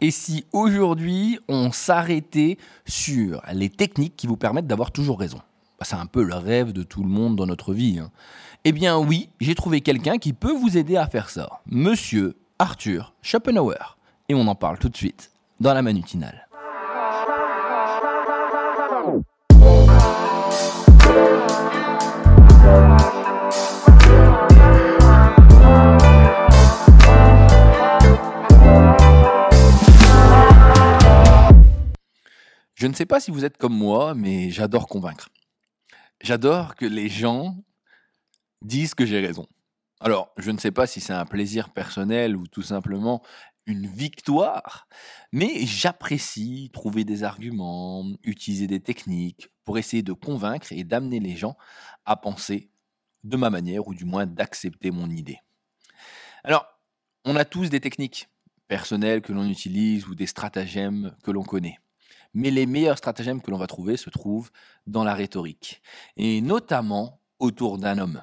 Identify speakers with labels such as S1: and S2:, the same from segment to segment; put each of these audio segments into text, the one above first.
S1: Et si aujourd'hui on s'arrêtait sur les techniques qui vous permettent d'avoir toujours raison? Bah, C'est un peu le rêve de tout le monde dans notre vie. hein. Eh bien oui, j'ai trouvé quelqu'un qui peut vous aider à faire ça. Monsieur Arthur Schopenhauer. Et on en parle tout de suite dans la manutinale. Ne sais pas si vous êtes comme moi, mais j'adore convaincre. J'adore que les gens disent que j'ai raison. Alors, je ne sais pas si c'est un plaisir personnel ou tout simplement une victoire, mais j'apprécie trouver des arguments, utiliser des techniques pour essayer de convaincre et d'amener les gens à penser de ma manière ou du moins d'accepter mon idée. Alors, on a tous des techniques personnelles que l'on utilise ou des stratagèmes que l'on connaît. Mais les meilleurs stratagèmes que l'on va trouver se trouvent dans la rhétorique, et notamment autour d'un homme,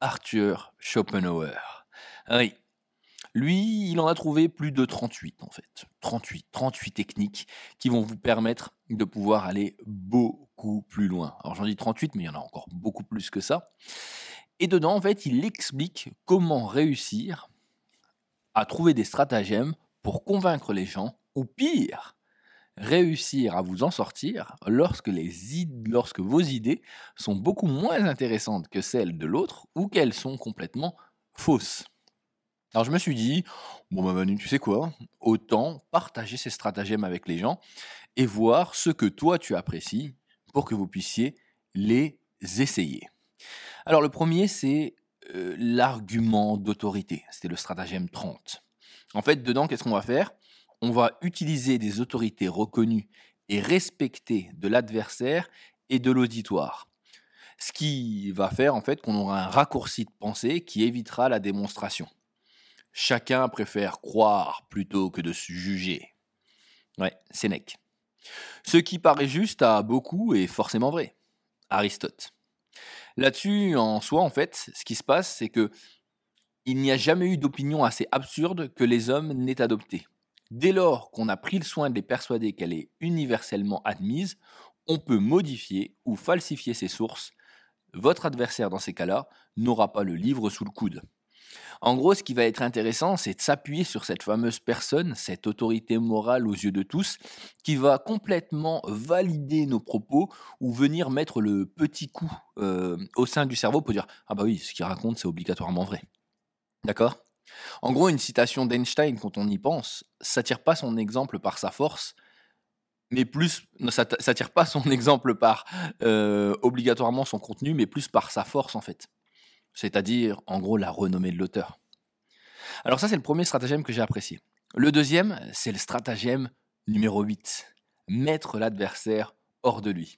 S1: Arthur Schopenhauer. Ah Oui, lui, il en a trouvé plus de 38 en fait. 38, 38 techniques qui vont vous permettre de pouvoir aller beaucoup plus loin. Alors j'en dis 38, mais il y en a encore beaucoup plus que ça. Et dedans, en fait, il explique comment réussir à trouver des stratagèmes pour convaincre les gens, ou pire, réussir à vous en sortir lorsque, les vos idées sont beaucoup moins intéressantes que celles de l'autre ou qu'elles sont complètement fausses. Alors je me suis dit, bon bah Manu, tu sais quoi, autant partager ces stratagèmes avec les gens et voir ce que toi tu apprécies pour que vous puissiez les essayer. Alors le premier c'est euh, l'argument d'autorité, c'était le stratagème 30. En fait, dedans, qu'est-ce qu'on va faire? On va utiliser des autorités reconnues et respectées de l'adversaire et de l'auditoire. Ce qui va faire en fait qu'on aura un raccourci de pensée qui évitera la démonstration. Chacun préfère croire plutôt que de se juger. Ouais, Sénèque. Ce qui paraît juste à beaucoup est forcément vrai. Aristote. Là-dessus, en soi, en fait, ce qui se passe, c'est que il n'y a jamais eu d'opinion assez absurde que les hommes n'aient adoptée. Dès lors qu'on a pris le soin de les persuader qu'elle est universellement admise, on peut modifier ou falsifier ses sources. Votre adversaire, dans ces cas-là, n'aura pas le livre sous le coude. En gros, ce qui va être intéressant, c'est de s'appuyer sur cette fameuse personne, cette autorité morale aux yeux de tous, qui va complètement valider nos propos ou venir mettre le petit coup euh, au sein du cerveau pour dire Ah bah oui, ce qu'il raconte, c'est obligatoirement vrai. D'accord? En gros, une citation d'Einstein, quand on y pense, ça tire pas son exemple par sa force, mais plus, ne, ça, t- ça tire pas son exemple par euh, obligatoirement son contenu, mais plus par sa force en fait. C'est-à-dire, en gros, la renommée de l'auteur. Alors ça, c'est le premier stratagème que j'ai apprécié. Le deuxième, c'est le stratagème numéro 8. Mettre l'adversaire hors de lui.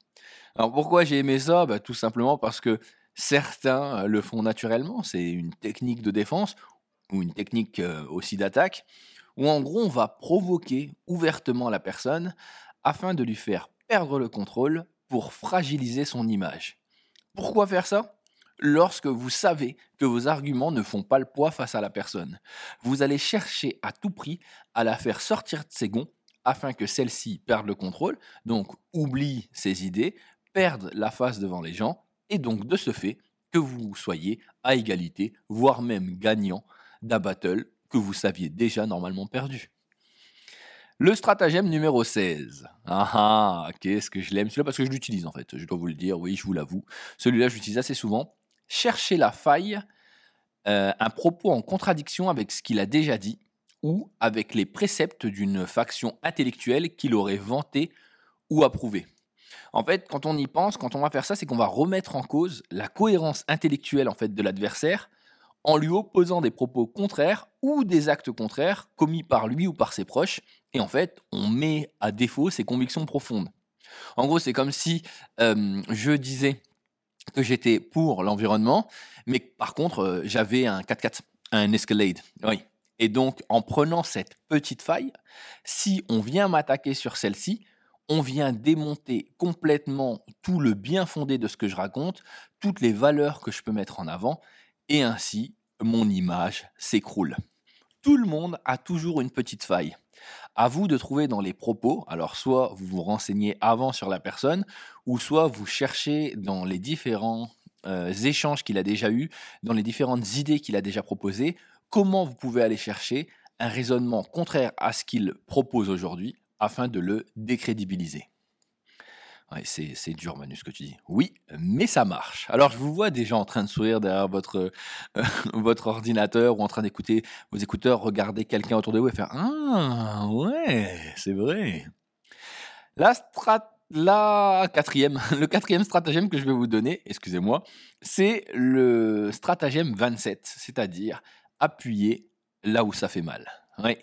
S1: Alors pourquoi j'ai aimé ça? Bah, Tout simplement parce que certains euh, le font naturellement. C'est une technique de défense ou une technique aussi d'attaque, où en gros on va provoquer ouvertement la personne afin de lui faire perdre le contrôle pour fragiliser son image. Pourquoi faire ça? Lorsque vous savez que vos arguments ne font pas le poids face à la personne, vous allez chercher à tout prix à la faire sortir de ses gonds afin que celle-ci perde le contrôle, donc oublie ses idées, perde la face devant les gens, et donc de ce fait que vous soyez à égalité, voire même gagnant d'un battle que vous saviez déjà normalement perdu. Le stratagème numéro 16. Ah ah, qu'est-ce que je l'aime celui-là parce que je l'utilise en fait, je dois vous le dire, oui, je vous l'avoue. Celui-là, je l'utilise assez souvent. Chercher la faille, euh, un propos en contradiction avec ce qu'il a déjà dit ou avec les préceptes d'une faction intellectuelle qu'il aurait vanté ou approuvé. En fait, quand on y pense, quand on va faire ça, c'est qu'on va remettre en cause la cohérence intellectuelle en fait de l'adversaire en lui opposant des propos contraires ou des actes contraires commis par lui ou par ses proches. Et en fait, on met à défaut ses convictions profondes. En gros, c'est comme si euh, je disais que j'étais pour l'environnement, mais par contre, euh, j'avais un 4x4, un Escalade. Oui. Et donc, en prenant cette petite faille, si on vient m'attaquer sur celle-ci, on vient démonter complètement tout le bien fondé de ce que je raconte, toutes les valeurs que je peux mettre en avant, et ainsi, mon image s'écroule. Tout le monde a toujours une petite faille. À vous de trouver dans les propos, alors soit vous vous renseignez avant sur la personne, ou soit vous cherchez dans les différents euh, échanges qu'il a déjà eus, dans les différentes idées qu'il a déjà proposées, comment vous pouvez aller chercher un raisonnement contraire à ce qu'il propose aujourd'hui afin de le décrédibiliser. C'est, dur, Manu, ce que tu dis. Oui, mais ça marche. Alors, je vous vois déjà en train de sourire derrière votre, euh, ordinateur ou en train d'écouter vos écouteurs, regarder quelqu'un autour de vous et faire Ah, ouais, c'est vrai. La, quatrième, le quatrième stratagème que je vais vous donner, excusez-moi, c'est le stratagème 27, c'est-à-dire appuyer là où ça fait mal. Oui.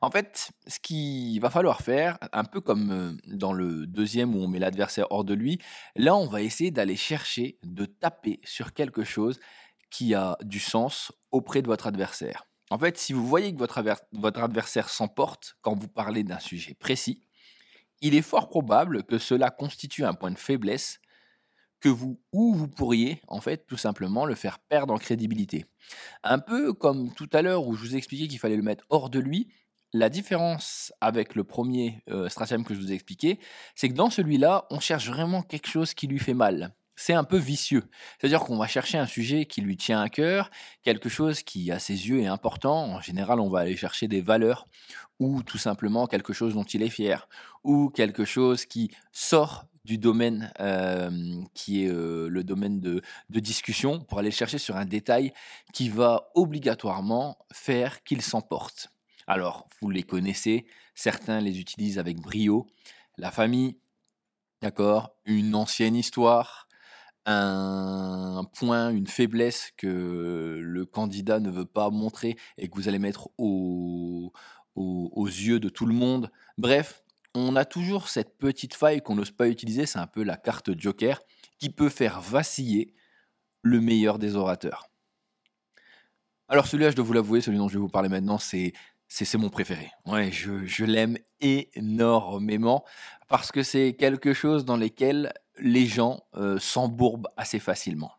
S1: En fait, ce qu'il va falloir faire, un peu comme euh, dans le deuxième où on met l'adversaire hors de lui, là on va essayer d'aller chercher, de taper sur quelque chose qui a du sens auprès de votre adversaire. En fait, si vous voyez que votre, adversaire s'emporte quand vous parlez d'un sujet précis, il est fort probable que cela constitue un point de faiblesse que vous ou vous pourriez en fait tout simplement le faire perdre en crédibilité. Un peu comme tout à l'heure où je vous ai expliqué qu'il fallait le mettre hors de lui, la différence avec le premier euh, stratagème que je vous ai expliqué, c'est que dans celui-là, on cherche vraiment quelque chose qui lui fait mal. C'est un peu vicieux. C'est-à-dire qu'on va chercher un sujet qui lui tient à cœur, quelque chose qui à ses yeux est important. En général, on va aller chercher des valeurs ou tout simplement quelque chose dont il est fier ou quelque chose qui sort du domaine qui est le domaine de, discussion pour aller chercher sur un détail qui va obligatoirement faire qu'il s'emporte. Alors, vous les connaissez, certains les utilisent avec brio. La famille, d'accord, une ancienne histoire, un point, une faiblesse que le candidat ne veut pas montrer et que vous allez mettre aux yeux de tout le monde. Bref, on a toujours cette petite faille qu'on n'ose pas utiliser, c'est un peu la carte joker, qui peut faire vaciller le meilleur des orateurs. Alors celui-là, je dois vous l'avouer, celui dont je vais vous parler maintenant, c'est c'est mon préféré. Ouais, je, l'aime énormément parce que c'est quelque chose dans lequel les gens euh, s'embourbent assez facilement.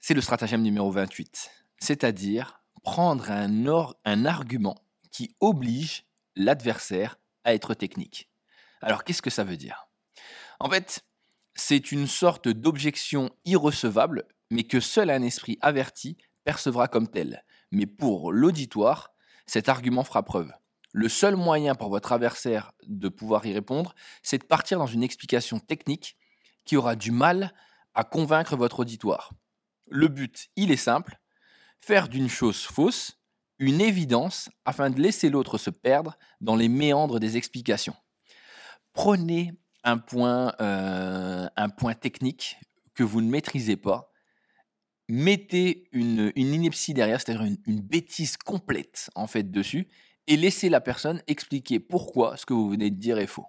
S1: C'est le stratagème numéro 28, c'est-à-dire prendre un, un argument qui oblige l'adversaire à être technique. Alors qu'est-ce que ça veut dire? En fait, c'est une sorte d'objection irrecevable, mais que seul un esprit averti percevra comme tel. Mais pour l'auditoire, cet argument fera preuve. Le seul moyen pour votre adversaire de pouvoir y répondre, c'est de partir dans une explication technique qui aura du mal à convaincre votre auditoire. Le but, il est simple, faire d'une chose fausse une évidence afin de laisser l'autre se perdre dans les méandres des explications. Prenez un point, euh, un point technique que vous ne maîtrisez pas, mettez une, ineptie derrière, c'est-à-dire une, une, bêtise complète en fait dessus, et laissez la personne expliquer pourquoi ce que vous venez de dire est faux.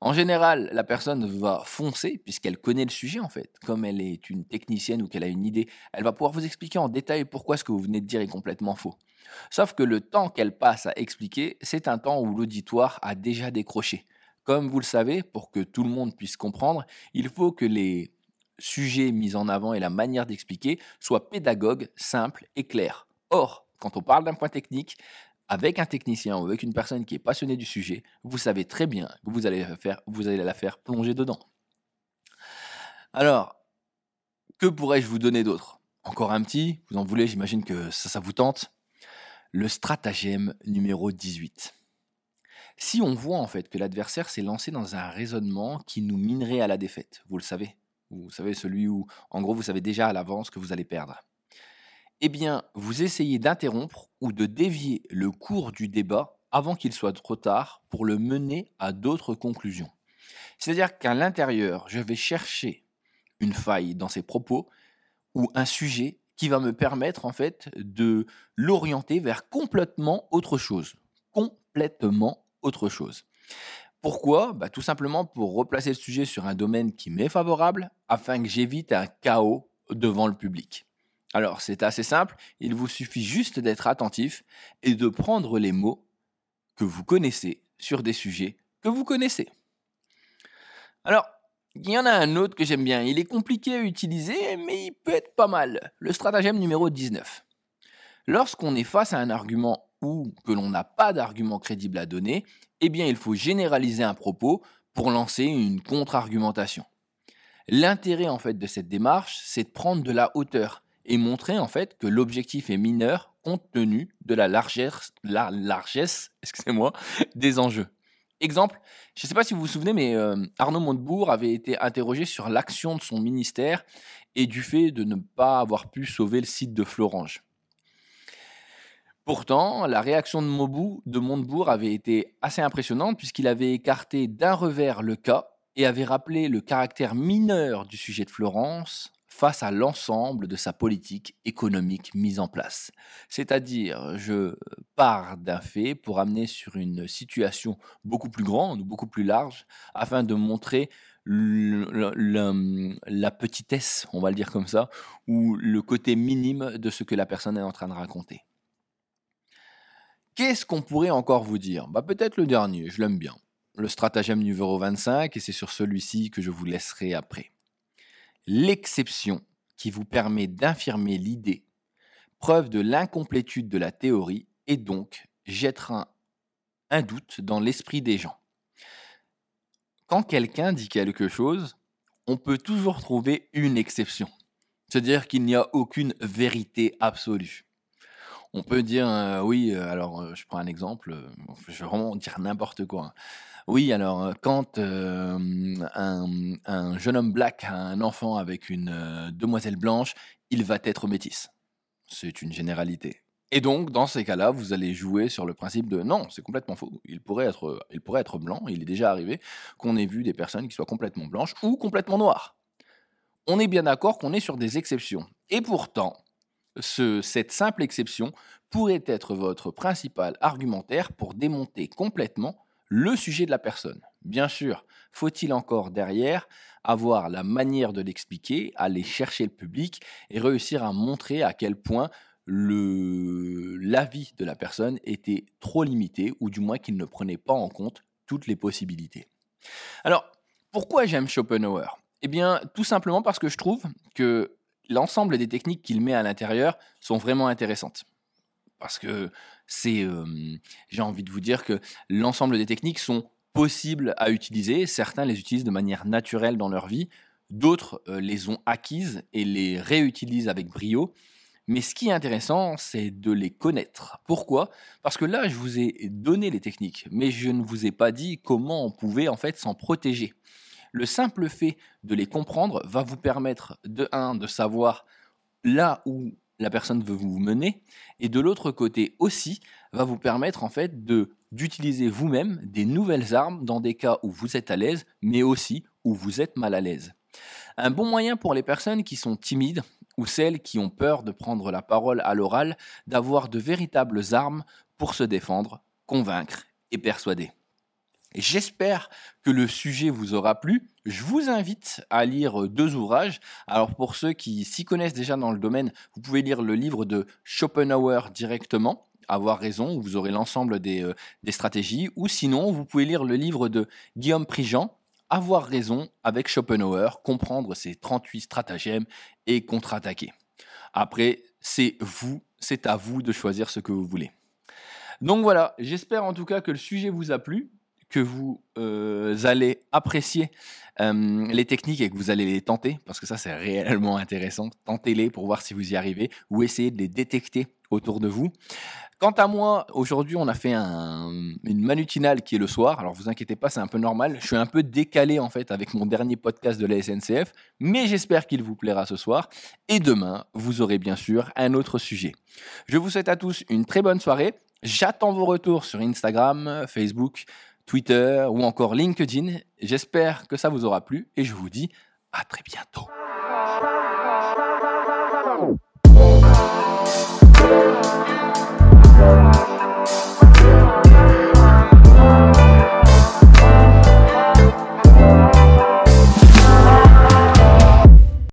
S1: En général, la personne va foncer, puisqu'elle connaît le sujet en fait. Comme elle est une technicienne ou qu'elle a une idée, elle va pouvoir vous expliquer en détail pourquoi ce que vous venez de dire est complètement faux. Sauf que le temps qu'elle passe à expliquer, c'est un temps où l'auditoire a déjà décroché. Comme vous le savez, pour que tout le monde puisse comprendre, il faut que les sujets mis en avant et la manière d'expliquer soient pédagogues, simples et clairs. Or, quand on parle d'un point technique, avec un technicien ou avec une personne qui est passionnée du sujet, vous savez très bien que vous allez, faire, vous allez la faire plonger dedans. Alors, que pourrais-je vous donner d'autre? Encore un petit, vous en voulez, j'imagine que ça, ça vous tente. Le stratagème numéro 18. Si on voit en fait que l'adversaire s'est lancé dans un raisonnement qui nous minerait à la défaite, vous le savez, vous savez celui où en gros vous savez déjà à l'avance que vous allez perdre eh bien, vous essayez d'interrompre ou de dévier le cours du débat avant qu'il soit trop tard pour le mener à d'autres conclusions. C'est-à-dire qu'à l'intérieur, je vais chercher une faille dans ses propos ou un sujet qui va me permettre en fait de l'orienter vers complètement autre chose. Complètement autre chose. Pourquoi? Bah, Tout simplement pour replacer le sujet sur un domaine qui m'est favorable afin que j'évite un chaos devant le public. Alors, c'est assez simple, il vous suffit juste d'être attentif et de prendre les mots que vous connaissez sur des sujets que vous connaissez. Alors, il y en a un autre que j'aime bien. Il est compliqué à utiliser, mais il peut être pas mal. Le stratagème numéro 19. Lorsqu'on est face à un argument ou que l'on n'a pas d'argument crédible à donner, eh bien il faut généraliser un propos pour lancer une contre-argumentation. L'intérêt en fait de cette démarche, c'est de prendre de la hauteur et montrer en fait que l'objectif est mineur compte tenu de la largesse, des enjeux. Exemple, je ne sais pas si vous vous souvenez, mais euh, Arnaud Montebourg avait été interrogé sur l'action de son ministère et du fait de ne pas avoir pu sauver le site de Florange. Pourtant, la réaction de, Mobou, de Montebourg avait été assez impressionnante puisqu'il avait écarté d'un revers le cas et avait rappelé le caractère mineur du sujet de Florence face à l'ensemble de sa politique économique mise en place. C'est-à-dire, je pars d'un fait pour amener sur une situation beaucoup plus grande ou beaucoup plus large afin de montrer la petitesse, on va le dire comme ça, ou le côté minime de ce que la personne est en train de raconter. Qu'est-ce qu'on pourrait encore vous dire? Bah, Peut-être le dernier, je l'aime bien. Le stratagème numéro 25, et c'est sur celui-ci que je vous laisserai après l'exception qui vous permet d'infirmer l'idée, preuve de l'incomplétude de la théorie, et donc jettera un, doute dans l'esprit des gens. Quand quelqu'un dit quelque chose, on peut toujours trouver une exception. C'est-à-dire qu'il n'y a aucune vérité absolue. On peut dire, euh, oui, euh, alors euh, je prends un exemple, je vais vraiment dire n'importe quoi. Hein. Oui, alors quand un, jeune homme black a un enfant avec une demoiselle blanche, il va être métisse. C'est une généralité. Et donc, dans ces cas-là, vous allez jouer sur le principe de non, c'est complètement faux. Il pourrait être, il pourrait être blanc. Il est déjà arrivé qu'on ait vu des personnes qui soient complètement blanches ou complètement noires. On est bien d'accord qu'on est sur des exceptions. Et pourtant, ce, cette simple exception pourrait être votre principal argumentaire pour démonter complètement le sujet de la personne. Bien sûr, faut-il encore derrière avoir la manière de l'expliquer, aller chercher le public et réussir à montrer à quel point l'avis de la personne était trop limité ou du moins qu'il ne prenait pas en compte toutes les possibilités. Alors, pourquoi j'aime Schopenhauer? Eh bien, tout simplement parce que je trouve que l'ensemble des techniques qu'il met à l'intérieur sont vraiment intéressantes parce que c'est, j'ai envie de vous dire que l'ensemble des techniques sont possibles à utiliser. Certains les utilisent de manière naturelle dans leur vie, d'autres les ont acquises et les réutilisent avec brio. Mais ce qui est intéressant, c'est de les connaître. Pourquoi? Parce que là, je vous ai donné les techniques, mais je ne vous ai pas dit comment on pouvait en fait s'en protéger. Le simple fait de les comprendre va vous permettre de un de savoir là où la personne veut vous mener, et de l'autre côté aussi va vous permettre en fait d'utiliser vous-même des nouvelles armes dans des cas où vous êtes à l'aise, mais aussi où vous êtes mal à l'aise. Un bon moyen pour les personnes qui sont timides ou celles qui ont peur de prendre la parole à l'oral, d'avoir de véritables armes pour se défendre, convaincre et persuader. J'espère que le sujet vous aura plu. Je vous invite à lire deux ouvrages. Alors pour ceux qui s'y connaissent déjà dans le domaine, vous pouvez lire le livre de Schopenhauer directement, Avoir raison, où vous aurez l'ensemble des, euh, des stratégies. Ou sinon, vous pouvez lire le livre de Guillaume Prigent, Avoir raison avec Schopenhauer, comprendre ses 38 stratagèmes et contre-attaquer. Après, c'est vous, c'est à vous de choisir ce que vous voulez. Donc voilà, j'espère en tout cas que le sujet vous a plu que vous euh, allez apprécier les techniques et que vous allez les tenter, parce que ça c'est réellement intéressant. Tentez-les pour voir si vous y arrivez ou essayez de les détecter autour de vous. Quant à moi, aujourd'hui on a fait une manutinale qui est le soir. Alors vous inquiétez pas, c'est un peu normal. Je suis un peu décalé en fait avec mon dernier podcast de la SNCF, mais j'espère qu'il vous plaira ce soir. Et demain, vous aurez bien sûr un autre sujet. Je vous souhaite à tous une très bonne soirée. J'attends vos retours sur Instagram, Facebook, Twitter ou encore LinkedIn. J'espère que ça vous aura plu et je vous dis à très bientôt.